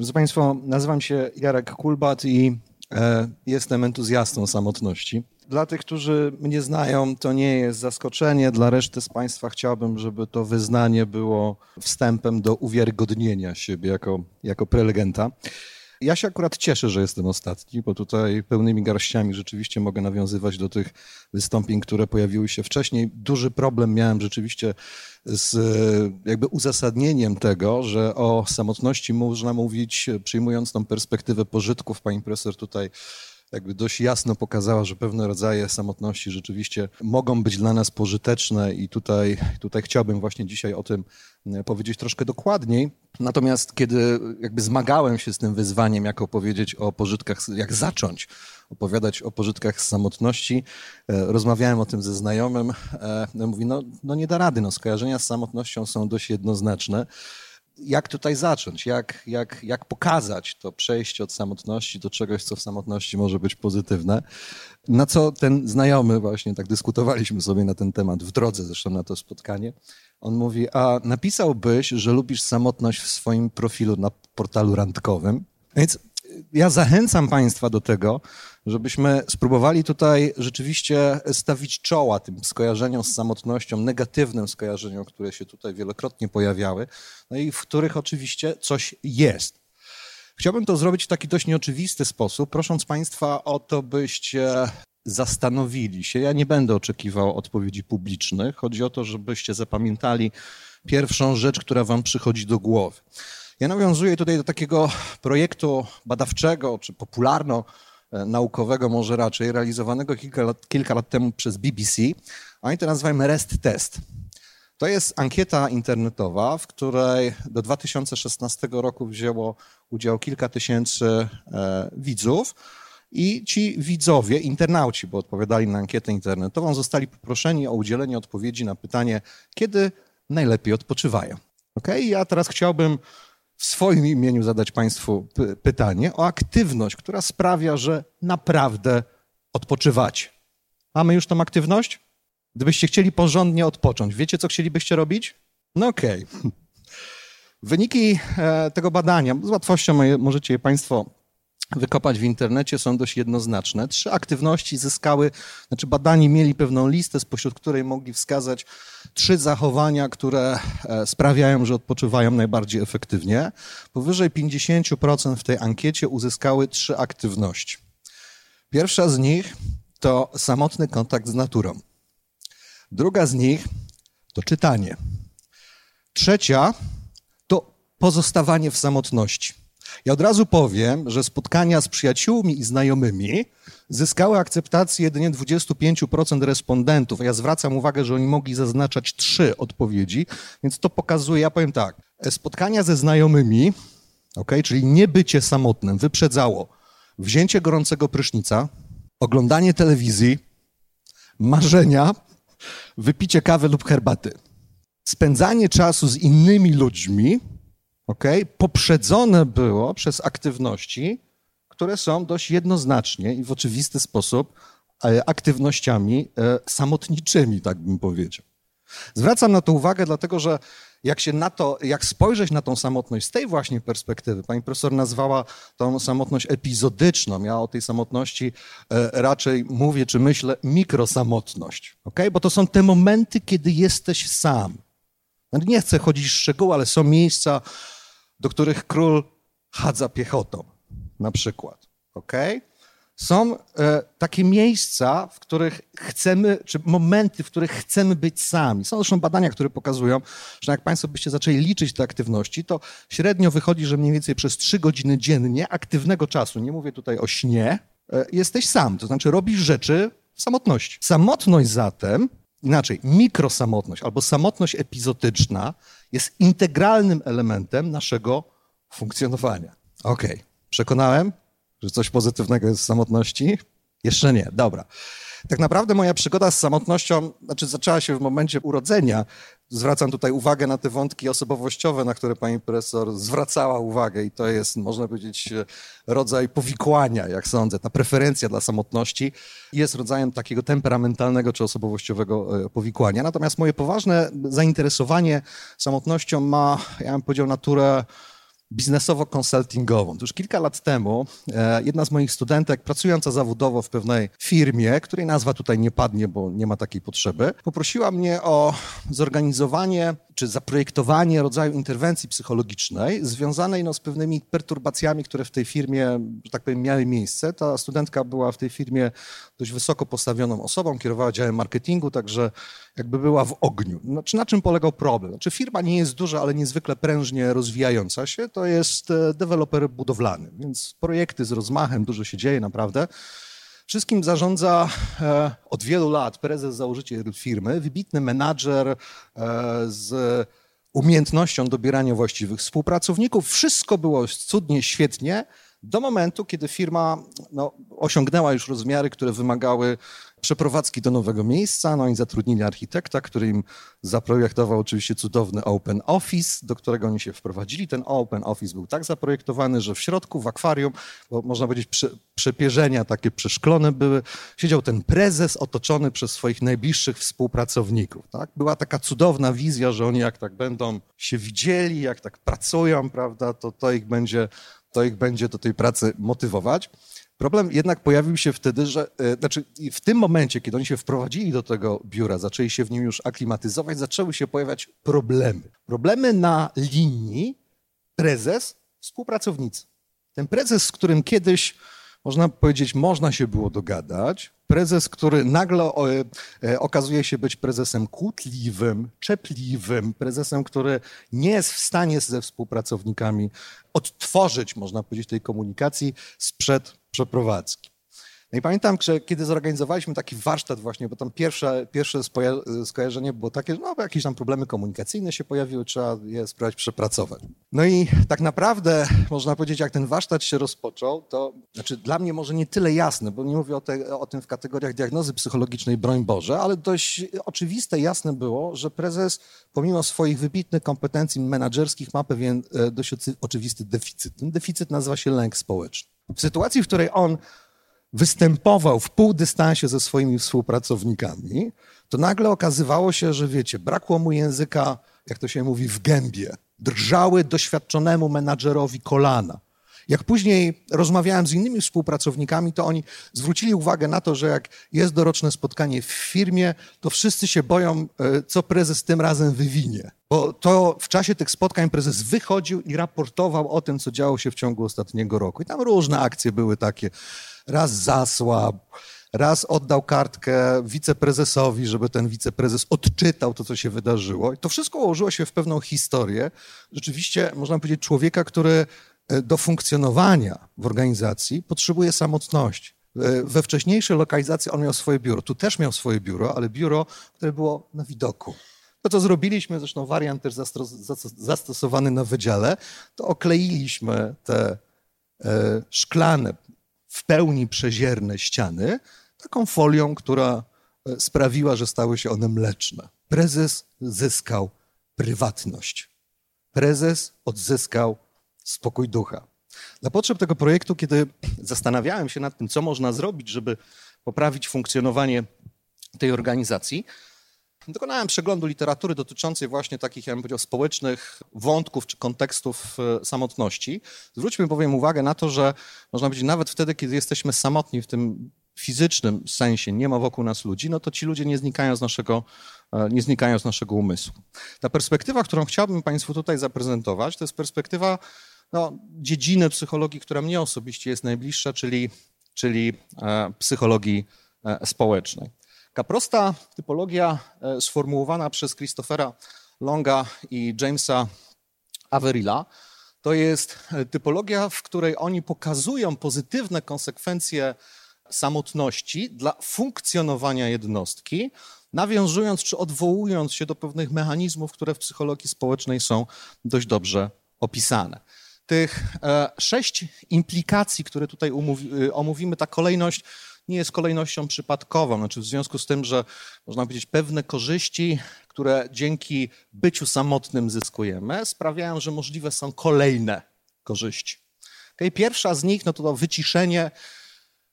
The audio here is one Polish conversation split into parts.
Drodzy Państwo, nazywam się Jarek Kulbat i e, jestem entuzjastą samotności. Dla tych, którzy mnie znają, to nie jest zaskoczenie. Dla reszty z Państwa chciałbym, żeby to wyznanie było wstępem do uwiarygodnienia siebie jako, jako prelegenta. Ja się akurat cieszę, że jestem ostatni, bo tutaj pełnymi garściami rzeczywiście mogę nawiązywać do tych wystąpień, które pojawiły się wcześniej. Duży problem miałem rzeczywiście z jakby uzasadnieniem tego, że o samotności można mówić, przyjmując tą perspektywę pożytków. Pani profesor tutaj jakby dość jasno pokazała, że pewne rodzaje samotności rzeczywiście mogą być dla nas pożyteczne i tutaj, tutaj chciałbym właśnie dzisiaj o tym e, powiedzieć troszkę dokładniej. Natomiast kiedy jakby zmagałem się z tym wyzwaniem, jak opowiedzieć o pożytkach, jak zacząć opowiadać o pożytkach z samotności, e, rozmawiałem o tym ze znajomym, e, no mówi, no, no nie da rady, no skojarzenia z samotnością są dość jednoznaczne jak tutaj zacząć, jak, jak, jak pokazać to przejście od samotności do czegoś, co w samotności może być pozytywne. Na co ten znajomy, właśnie tak dyskutowaliśmy sobie na ten temat, w drodze zresztą na to spotkanie, on mówi, a napisałbyś, że lubisz samotność w swoim profilu na portalu randkowym? Więc ja zachęcam Państwa do tego, żebyśmy spróbowali tutaj rzeczywiście stawić czoła tym skojarzeniom z samotnością, negatywnym skojarzeniom, które się tutaj wielokrotnie pojawiały, no i w których oczywiście coś jest. Chciałbym to zrobić w taki dość nieoczywisty sposób, prosząc Państwa o to, byście zastanowili się. Ja nie będę oczekiwał odpowiedzi publicznych. Chodzi o to, żebyście zapamiętali pierwszą rzecz, która Wam przychodzi do głowy. Ja nawiązuję tutaj do takiego projektu badawczego czy popularno-naukowego, może raczej, realizowanego kilka lat, kilka lat temu przez BBC. Oni to nazywają REST Test. To jest ankieta internetowa, w której do 2016 roku wzięło udział kilka tysięcy e, widzów. I ci widzowie, internauci, bo odpowiadali na ankietę internetową, zostali poproszeni o udzielenie odpowiedzi na pytanie, kiedy najlepiej odpoczywają. Ok, ja teraz chciałbym w swoim imieniu zadać Państwu pytanie o aktywność, która sprawia, że naprawdę odpoczywacie. Mamy już tą aktywność? Gdybyście chcieli porządnie odpocząć, wiecie, co chcielibyście robić? No okej. Okay. Wyniki e, tego badania, z łatwością możecie je Państwo wykopać w internecie, są dość jednoznaczne. Trzy aktywności zyskały, znaczy badani mieli pewną listę, spośród której mogli wskazać trzy zachowania, które e, sprawiają, że odpoczywają najbardziej efektywnie. Powyżej 50% w tej ankiecie uzyskały trzy aktywności. Pierwsza z nich to samotny kontakt z naturą. Druga z nich to czytanie. Trzecia to pozostawanie w samotności. Ja od razu powiem, że spotkania z przyjaciółmi i znajomymi zyskały akceptację jedynie 25% respondentów. Ja zwracam uwagę, że oni mogli zaznaczać trzy odpowiedzi, więc to pokazuje, ja powiem tak, spotkania ze znajomymi, okay, czyli nie bycie samotnym, wyprzedzało wzięcie gorącego prysznica, oglądanie telewizji, marzenia, wypicie kawy lub herbaty. Spędzanie czasu z innymi ludźmi, okay, poprzedzone było przez aktywności, które są dość jednoznacznie i w oczywisty sposób e, aktywnościami e, samotniczymi, tak bym powiedział. Zwracam na to uwagę, dlatego że jak się na to, jak spojrzeć na tą samotność z tej właśnie perspektywy, pani profesor nazwała tą samotność epizodyczną. Ja o tej samotności e, raczej mówię, czy myślę mikrosamotność, okay? bo to są te momenty, kiedy jesteś sam. Nie chcę chodzić w szczegóły, ale są miejsca, do których król chadza piechotą, na przykład. ok? Są e, takie miejsca, w których chcemy, czy momenty, w których chcemy być sami. Są zresztą badania, które pokazują, że jak Państwo byście zaczęli liczyć te aktywności, to średnio wychodzi, że mniej więcej przez trzy godziny dziennie aktywnego czasu, nie mówię tutaj o śnie, e, jesteś sam. To znaczy robisz rzeczy w samotności. Samotność zatem, inaczej, mikrosamotność albo samotność epizotyczna jest integralnym elementem naszego funkcjonowania. Okej, okay. przekonałem, że coś pozytywnego jest w samotności? Jeszcze nie, dobra. Tak naprawdę moja przygoda z samotnością, znaczy zaczęła się w momencie urodzenia. Zwracam tutaj uwagę na te wątki osobowościowe, na które pani profesor zwracała uwagę i to jest, można powiedzieć, rodzaj powikłania, jak sądzę. Ta preferencja dla samotności jest rodzajem takiego temperamentalnego czy osobowościowego e, powikłania. Natomiast moje poważne zainteresowanie samotnością ma, ja bym powiedział, naturę biznesowo-konsultingową. Już kilka lat temu e, jedna z moich studentek, pracująca zawodowo w pewnej firmie, której nazwa tutaj nie padnie, bo nie ma takiej potrzeby, poprosiła mnie o zorganizowanie czy zaprojektowanie rodzaju interwencji psychologicznej związanej no, z pewnymi perturbacjami, które w tej firmie, że tak powiem, miały miejsce. Ta studentka była w tej firmie dość wysoko postawioną osobą, kierowała działem marketingu, także jakby była w ogniu. Znaczy, na czym polegał problem? Znaczy, firma nie jest duża, ale niezwykle prężnie rozwijająca się. To jest e, deweloper budowlany, więc projekty z rozmachem, dużo się dzieje naprawdę. Wszystkim zarządza e, od wielu lat prezes, założyciel firmy, wybitny menadżer e, z umiejętnością dobierania właściwych współpracowników. Wszystko było cudnie, świetnie, do momentu, kiedy firma no, osiągnęła już rozmiary, które wymagały przeprowadzki do nowego miejsca. No i zatrudnili architekta, który im zaprojektował oczywiście cudowny open office, do którego oni się wprowadzili. Ten open office był tak zaprojektowany, że w środku, w akwarium, bo można powiedzieć prze, przepierzenia takie przeszklone były, siedział ten prezes otoczony przez swoich najbliższych współpracowników. Tak? Była taka cudowna wizja, że oni jak tak będą się widzieli, jak tak pracują, prawda, to to ich będzie, to ich będzie do tej pracy motywować. Problem jednak pojawił się wtedy, że e, znaczy w tym momencie, kiedy oni się wprowadzili do tego biura, zaczęli się w nim już aklimatyzować, zaczęły się pojawiać problemy. Problemy na linii prezes, współpracownicy. Ten prezes, z którym kiedyś, można powiedzieć, można się było dogadać, prezes, który nagle e, okazuje się być prezesem kłótliwym, czepliwym, prezesem, który nie jest w stanie ze współpracownikami odtworzyć, można powiedzieć, tej komunikacji sprzed przeprowadzki. No i pamiętam, że kiedy zorganizowaliśmy taki warsztat właśnie, bo tam pierwsze, pierwsze skojarzenie było takie, że no, jakieś tam problemy komunikacyjne się pojawiły, trzeba je spróbować przepracować. No i tak naprawdę można powiedzieć, jak ten warsztat się rozpoczął, to znaczy dla mnie może nie tyle jasne, bo nie mówię o, te, o tym w kategoriach diagnozy psychologicznej, broń Boże, ale dość oczywiste, jasne było, że prezes pomimo swoich wybitnych kompetencji menedżerskich ma pewien e, dość oczywisty deficyt. Ten deficyt nazywa się lęk społeczny. W sytuacji, w której on występował w pół dystansie ze swoimi współpracownikami, to nagle okazywało się, że wiecie, brakło mu języka, jak to się mówi, w gębie. Drżały doświadczonemu menadżerowi kolana. Jak później rozmawiałem z innymi współpracownikami, to oni zwrócili uwagę na to, że jak jest doroczne spotkanie w firmie, to wszyscy się boją, e, co prezes tym razem wywinie. Bo to w czasie tych spotkań prezes wychodził i raportował o tym, co działo się w ciągu ostatniego roku. I tam różne akcje były takie. Raz zasłab, raz oddał kartkę wiceprezesowi, żeby ten wiceprezes odczytał to, co się wydarzyło. I to wszystko ułożyło się w pewną historię. Rzeczywiście, można powiedzieć, człowieka, który e, do funkcjonowania w organizacji potrzebuje samotności. E, we wcześniejszej lokalizacji on miał swoje biuro. Tu też miał swoje biuro, ale biuro, które było na widoku. To, co zrobiliśmy, zresztą wariant też zastosowany na wydziale, to okleiliśmy te e, szklane, w pełni przezierne ściany taką folią, która e, sprawiła, że stały się one mleczne. Prezes zyskał prywatność. Prezes odzyskał spokój ducha. Dla potrzeb tego projektu, kiedy zastanawiałem się nad tym, co można zrobić, żeby poprawić funkcjonowanie tej organizacji, Dokonałem przeglądu literatury dotyczącej właśnie takich, ja powiedział, społecznych wątków czy kontekstów e, samotności. Zwróćmy bowiem uwagę na to, że można powiedzieć, nawet wtedy, kiedy jesteśmy samotni w tym fizycznym sensie, nie ma wokół nas ludzi, no to ci ludzie nie znikają z naszego, e, nie znikają z naszego umysłu. Ta perspektywa, którą chciałbym Państwu tutaj zaprezentować, to jest perspektywa no, dziedziny psychologii, która mnie osobiście jest najbliższa, czyli, czyli e, psychologii społecznej. Taka prosta typologia e, sformułowana przez Christophera Longa i Jamesa Averilla to jest e, typologia, w której oni pokazują pozytywne konsekwencje samotności dla funkcjonowania jednostki, nawiązując czy odwołując się do pewnych mechanizmów, które w psychologii społecznej są dość dobrze opisane. Tych e, sześć implikacji, które tutaj omówimy, ta kolejność nie jest kolejnością przypadkową. Znaczy w związku z tym, że można powiedzieć pewne korzyści, które dzięki byciu samotnym zyskujemy, sprawiają, że możliwe są kolejne korzyści. Okay? Pierwsza z nich no to, to wyciszenie.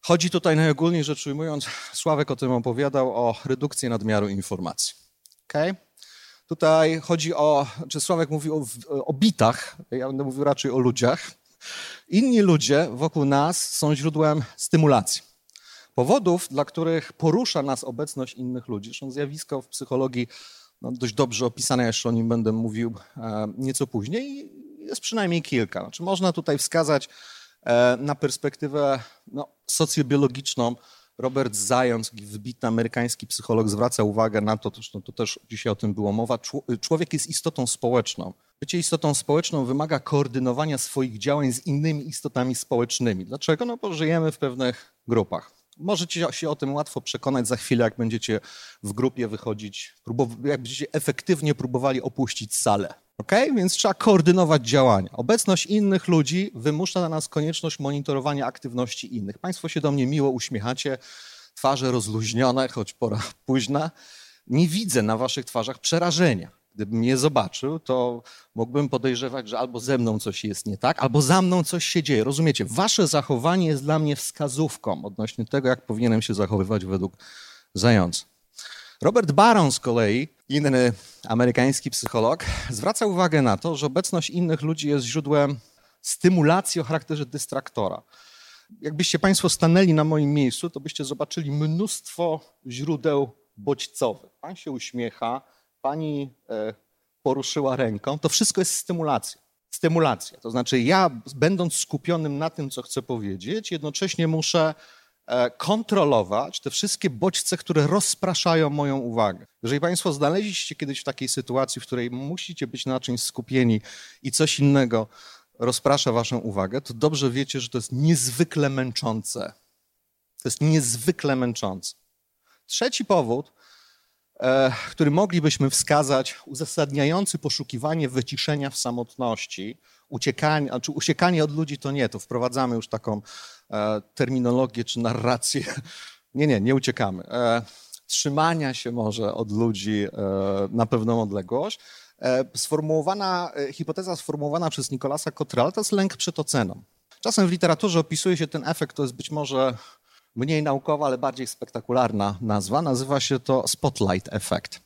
Chodzi tutaj najogólniej rzecz ujmując, Sławek o tym opowiadał, o redukcję nadmiaru informacji. Okay? Tutaj chodzi o, czy Sławek mówił o, o bitach, ja będę mówił raczej o ludziach. Inni ludzie wokół nas są źródłem stymulacji. Powodów, dla których porusza nas obecność innych ludzi. Zresztą zjawisko w psychologii no, dość dobrze opisane, jeszcze o nim będę mówił e, nieco później. Jest przynajmniej kilka. Znaczy, można tutaj wskazać e, na perspektywę no, socjobiologiczną. Robert Zając, wybitny amerykański psycholog, zwraca uwagę na to, zresztą to też dzisiaj o tym było mowa, człowiek jest istotą społeczną. Bycie istotą społeczną wymaga koordynowania swoich działań z innymi istotami społecznymi. Dlaczego? No bo żyjemy w pewnych grupach. Możecie się o tym łatwo przekonać za chwilę, jak będziecie w grupie wychodzić, jak będziecie efektywnie próbowali opuścić salę. Ok? Więc trzeba koordynować działania. Obecność innych ludzi wymusza na nas konieczność monitorowania aktywności innych. Państwo się do mnie miło uśmiechacie, twarze rozluźnione, choć pora późna. Nie widzę na waszych twarzach przerażenia. Gdybym je zobaczył, to mógłbym podejrzewać, że albo ze mną coś jest nie tak, albo za mną coś się dzieje. Rozumiecie? Wasze zachowanie jest dla mnie wskazówką odnośnie tego, jak powinienem się zachowywać według zająca. Robert Baron z kolei, inny amerykański psycholog, zwraca uwagę na to, że obecność innych ludzi jest źródłem stymulacji o charakterze dystraktora. Jakbyście Państwo stanęli na moim miejscu, to byście zobaczyli mnóstwo źródeł bodźcowych. Pan się uśmiecha, pani e, poruszyła ręką, to wszystko jest stymulacja. Stymulacja. To znaczy, ja, będąc skupionym na tym, co chcę powiedzieć, jednocześnie muszę e, kontrolować te wszystkie bodźce, które rozpraszają moją uwagę. Jeżeli Państwo znaleźliście kiedyś w takiej sytuacji, w której musicie być na czymś skupieni i coś innego rozprasza Waszą uwagę, to dobrze wiecie, że to jest niezwykle męczące. To jest niezwykle męczące. Trzeci powód który moglibyśmy wskazać, uzasadniający poszukiwanie wyciszenia w samotności, uciekanie, znaczy uciekanie od ludzi to nie, to wprowadzamy już taką e, terminologię czy narrację. Nie, nie, nie uciekamy. E, trzymania się może od ludzi na pewną odległość. Sformułowana, hipoteza sformułowana przez Nikolasa Cottrella to jest lęk przed oceną. Czasem w literaturze opisuje się ten efekt, to jest być może mniej naukowa, ale bardziej spektakularna nazwa. Nazywa się to Spotlight Effect.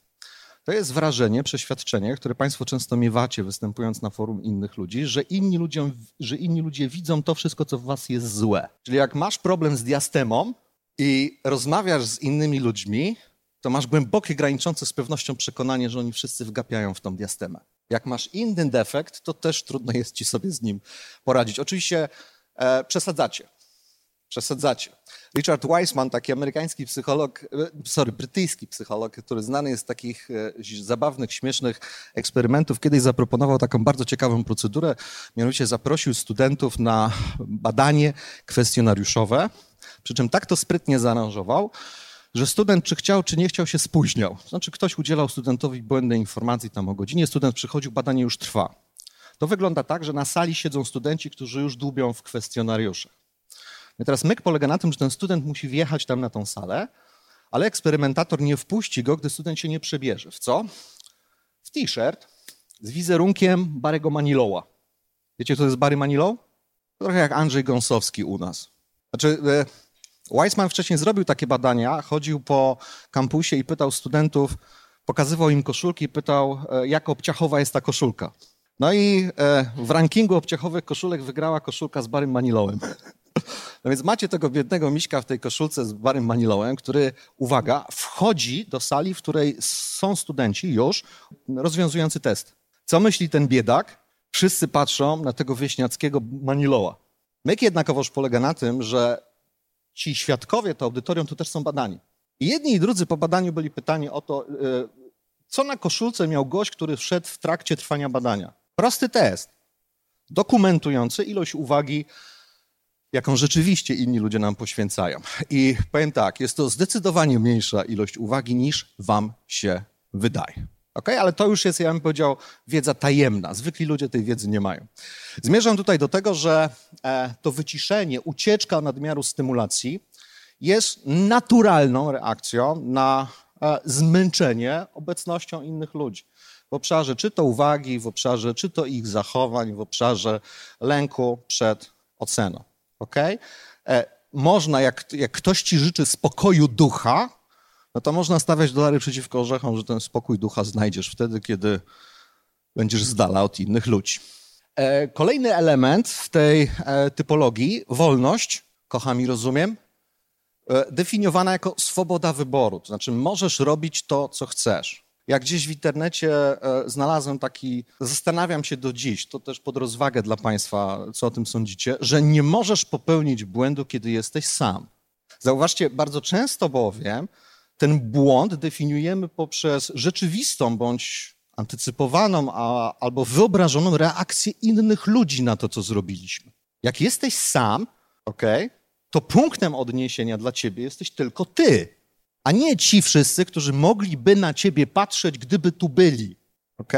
To jest wrażenie, przeświadczenie, które Państwo często miewacie, występując na forum innych ludzi, że inni, ludziom, że inni ludzie widzą to wszystko, co w Was jest złe. Czyli jak masz problem z diastemą i rozmawiasz z innymi ludźmi, to masz głębokie, graniczące z pewnością przekonanie, że oni wszyscy wgapiają w tą diastemę. Jak masz inny defekt, to też trudno jest ci sobie z nim poradzić. Oczywiście e, przesadzacie. Przesadzacie. Richard Weissman, taki amerykański psycholog, e, sorry, brytyjski psycholog, który znany jest z takich e, zabawnych, śmiesznych eksperymentów, kiedyś zaproponował taką bardzo ciekawą procedurę, mianowicie zaprosił studentów na badanie kwestionariuszowe, przy czym tak to sprytnie zaaranżował, że student czy chciał, czy nie chciał się spóźniał. Znaczy ktoś udzielał studentowi błędnej informacji tam o godzinie, student przychodził, badanie już trwa. To wygląda tak, że na sali siedzą studenci, którzy już dłubią w kwestionariuszach. I teraz myk polega na tym, że ten student musi wjechać tam na tą salę, ale eksperymentator nie wpuści go, gdy student się nie przebierze. W co? W t-shirt z wizerunkiem Barego Manilowa. Wiecie, co to jest Barry Manilow? Trochę jak Andrzej Gąsowski u nas. Znaczy, e, Weissman wcześniej zrobił takie badania, chodził po kampusie i pytał studentów, pokazywał im koszulki i pytał, e, jak obciachowa jest ta koszulka. No i e, w rankingu obciachowych koszulek wygrała koszulka z Barym Manilowem. No więc macie tego biednego miśka w tej koszulce z Barym Manilołem, który, uwaga, wchodzi do sali, w której są studenci już rozwiązujący test. Co myśli ten biedak? Wszyscy patrzą na tego wieśniackiego Maniloła. Myk jednakowoż polega na tym, że ci świadkowie, to audytorium, tu też są badani. I jedni i drudzy po badaniu byli pytani o to, e, co na koszulce miał gość, który wszedł w trakcie trwania badania. Prosty test, dokumentujący ilość uwagi jaką rzeczywiście inni ludzie nam poświęcają. I powiem tak, jest to zdecydowanie mniejsza ilość uwagi niż wam się wydaje. Ok, ale to już jest, ja bym powiedział, wiedza tajemna. Zwykli ludzie tej wiedzy nie mają. Zmierzam tutaj do tego, że e, to wyciszenie, ucieczka nadmiaru stymulacji jest naturalną reakcją na e, zmęczenie obecnością innych ludzi. W obszarze czy to uwagi, w obszarze czy to ich zachowań, w obszarze lęku przed oceną ok? E, można, jak, jak ktoś ci życzy spokoju ducha, no to można stawiać dolary przeciwko orzechom, że ten spokój ducha znajdziesz wtedy, kiedy będziesz z dala od innych ludzi. E, kolejny element w tej e, typologii, wolność, kocham i rozumiem, definiowana jako swoboda wyboru. To znaczy, możesz robić to, co chcesz. Jak gdzieś w internecie znalazłem taki, zastanawiam się do dziś, to też pod rozwagę dla Państwa, co o tym sądzicie, że nie możesz popełnić błędu, kiedy jesteś sam. Zauważcie, bardzo często bowiem ten błąd definiujemy poprzez rzeczywistą bądź antycypowaną a, albo wyobrażoną reakcję innych ludzi na to, co zrobiliśmy. Jak jesteś sam, ok, to punktem odniesienia dla ciebie jesteś tylko ty, a nie ci wszyscy, którzy mogliby na ciebie patrzeć, gdyby tu byli. ok?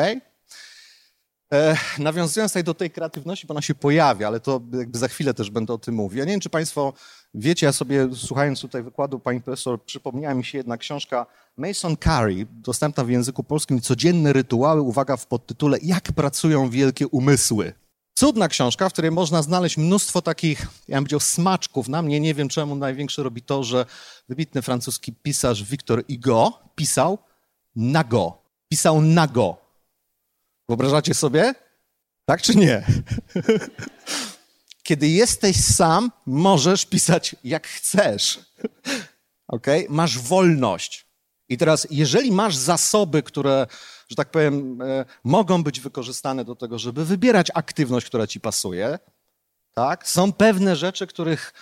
E, nawiązując tutaj do tej kreatywności, bo ona się pojawia, ale to jakby za chwilę też będę o tym mówił. Ja nie wiem, czy Państwo wiecie, ja sobie słuchając tutaj wykładu pani profesor, przypomniała mi się jedna książka Mason Carey, dostępna w języku polskim, Codzienne rytuały, uwaga, w podtytule Jak pracują wielkie umysły. Cudna książka, w której można znaleźć mnóstwo takich, ja bym powiedział, smaczków. Na mnie nie wiem czemu największe robi to, że wybitny francuski pisarz Victor Hugo pisał nago. Pisał nago. Wyobrażacie sobie? Tak czy nie? Kiedy jesteś sam, możesz pisać jak chcesz. ok? Masz wolność. I teraz, jeżeli masz zasoby, które, że tak powiem, e, mogą być wykorzystane do tego, żeby wybierać aktywność, która ci pasuje, tak? Są pewne rzeczy, których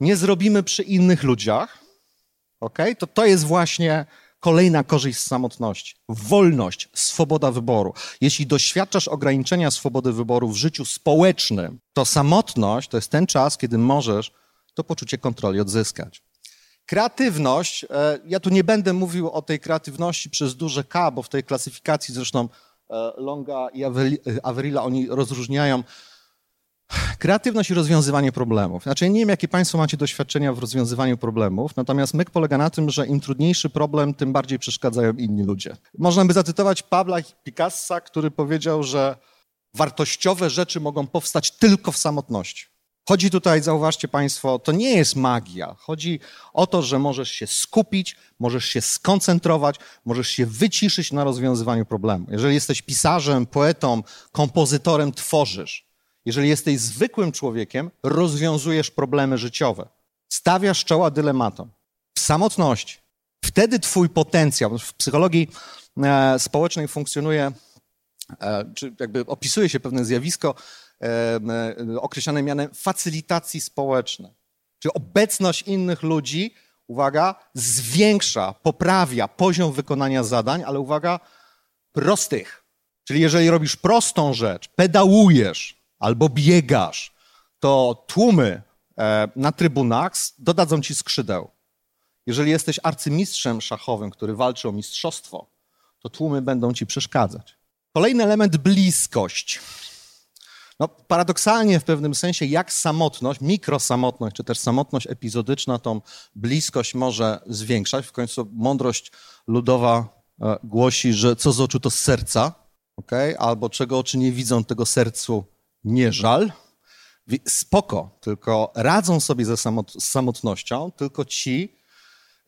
nie zrobimy przy innych ludziach, ok? To to jest właśnie Kolejna korzyść z samotności. Wolność, swoboda wyboru. Jeśli doświadczasz ograniczenia swobody wyboru w życiu społecznym, to samotność to jest ten czas, kiedy możesz to poczucie kontroli odzyskać. Kreatywność, e, ja tu nie będę mówił o tej kreatywności przez duże K, bo w tej klasyfikacji zresztą e, Longa i Averilla oni rozróżniają Kreatywność i rozwiązywanie problemów. Znaczy, nie wiem, jakie Państwo macie doświadczenia w rozwiązywaniu problemów, natomiast myk polega na tym, że im trudniejszy problem, tym bardziej przeszkadzają inni ludzie. Można by zacytować Pabla Picassa, który powiedział, że wartościowe rzeczy mogą powstać tylko w samotności. Chodzi tutaj, zauważcie Państwo, to nie jest magia. Chodzi o to, że możesz się skupić, możesz się skoncentrować, możesz się wyciszyć na rozwiązywaniu problemu. Jeżeli jesteś pisarzem, poetą, kompozytorem, tworzysz. Jeżeli jesteś zwykłym człowiekiem, rozwiązujesz problemy życiowe. Stawiasz czoła dylematom. W samotności. Wtedy twój potencjał, w psychologii e, społecznej funkcjonuje, e, czy jakby opisuje się pewne zjawisko określane mianem facylitacji społecznej. Czyli obecność innych ludzi, uwaga, zwiększa, poprawia poziom wykonania zadań, ale uwaga, prostych. Czyli jeżeli robisz prostą rzecz, pedałujesz, albo biegasz, to tłumy e, na trybunach dodadzą ci skrzydeł. Jeżeli jesteś arcymistrzem szachowym, który walczy o mistrzostwo, to tłumy będą ci przeszkadzać. Kolejny element bliskość. No, paradoksalnie w pewnym sensie, jak samotność, mikrosamotność, czy też samotność epizodyczna tą bliskość może zwiększać. W końcu mądrość ludowa e, głosi, że co z oczu to z serca, okay? albo czego oczy nie widzą, tego sercu nie żal. Spoko, tylko radzą sobie ze samot z samotnością tylko ci,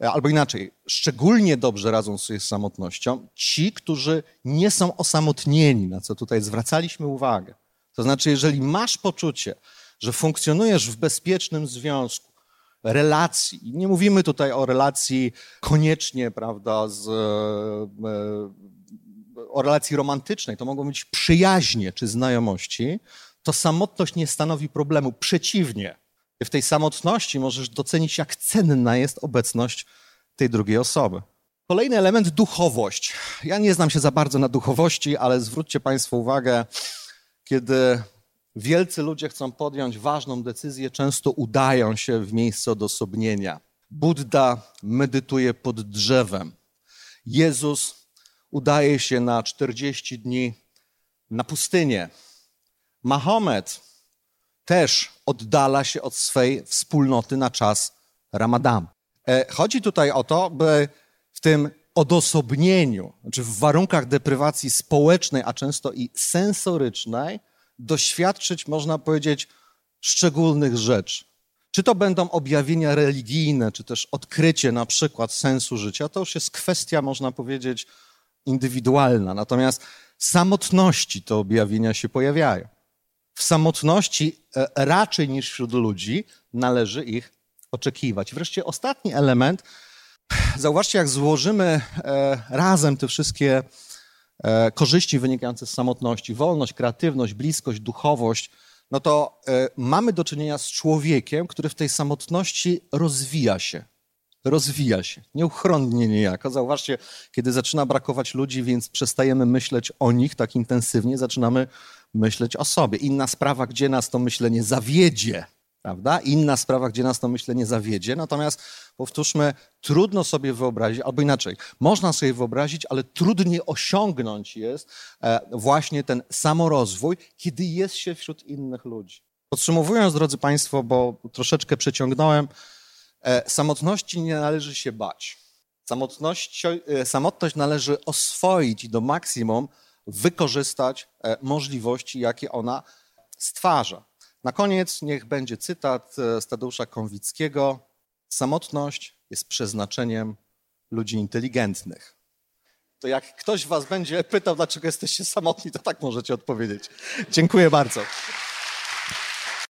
e, albo inaczej, szczególnie dobrze radzą sobie z samotnością ci, którzy nie są osamotnieni, na co tutaj zwracaliśmy uwagę. To znaczy, jeżeli masz poczucie, że funkcjonujesz w bezpiecznym związku, relacji, nie mówimy tutaj o relacji koniecznie, prawda, z, e, e, o relacji romantycznej, to mogą być przyjaźnie czy znajomości, to samotność nie stanowi problemu. Przeciwnie, w tej samotności możesz docenić, jak cenna jest obecność tej drugiej osoby. Kolejny element duchowość. Ja nie znam się za bardzo na duchowości, ale zwróćcie Państwo uwagę, kiedy wielcy ludzie chcą podjąć ważną decyzję, często udają się w miejsce odosobnienia. Buddha medytuje pod drzewem. Jezus udaje się na 40 dni na pustynię. Mahomet też oddala się od swej wspólnoty na czas Ramadan. E, chodzi tutaj o to, by w tym odosobnieniu, znaczy w warunkach deprywacji społecznej, a często i sensorycznej, doświadczyć, można powiedzieć, szczególnych rzeczy. Czy to będą objawienia religijne, czy też odkrycie na przykład sensu życia, to już jest kwestia, można powiedzieć, indywidualna. Natomiast samotności te objawienia się pojawiają. W samotności e, raczej niż wśród ludzi należy ich oczekiwać. Wreszcie ostatni element. Zauważcie, jak złożymy e, razem te wszystkie e, korzyści wynikające z samotności, wolność, kreatywność, bliskość, duchowość, no to mamy do czynienia z człowiekiem, który w tej samotności rozwija się rozwija się, nieuchronnie niejako. Zauważcie, kiedy zaczyna brakować ludzi, więc przestajemy myśleć o nich tak intensywnie, zaczynamy myśleć o sobie. Inna sprawa, gdzie nas to myślenie zawiedzie, prawda? Inna sprawa, gdzie nas to myślenie zawiedzie. Natomiast powtórzmy, trudno sobie wyobrazić, albo inaczej, można sobie wyobrazić, ale trudniej osiągnąć jest e, właśnie ten samorozwój, kiedy jest się wśród innych ludzi. Podsumowując, drodzy Państwo, bo troszeczkę przeciągnąłem, E, samotności nie należy się bać. Samotność, e, samotność należy oswoić i do maksimum wykorzystać możliwości, jakie ona stwarza. Na koniec niech będzie cytat z Tadeusza Konwickiego. Samotność jest przeznaczeniem ludzi inteligentnych. To jak ktoś was będzie pytał, dlaczego jesteście samotni, to tak możecie odpowiedzieć. Dziękuję bardzo.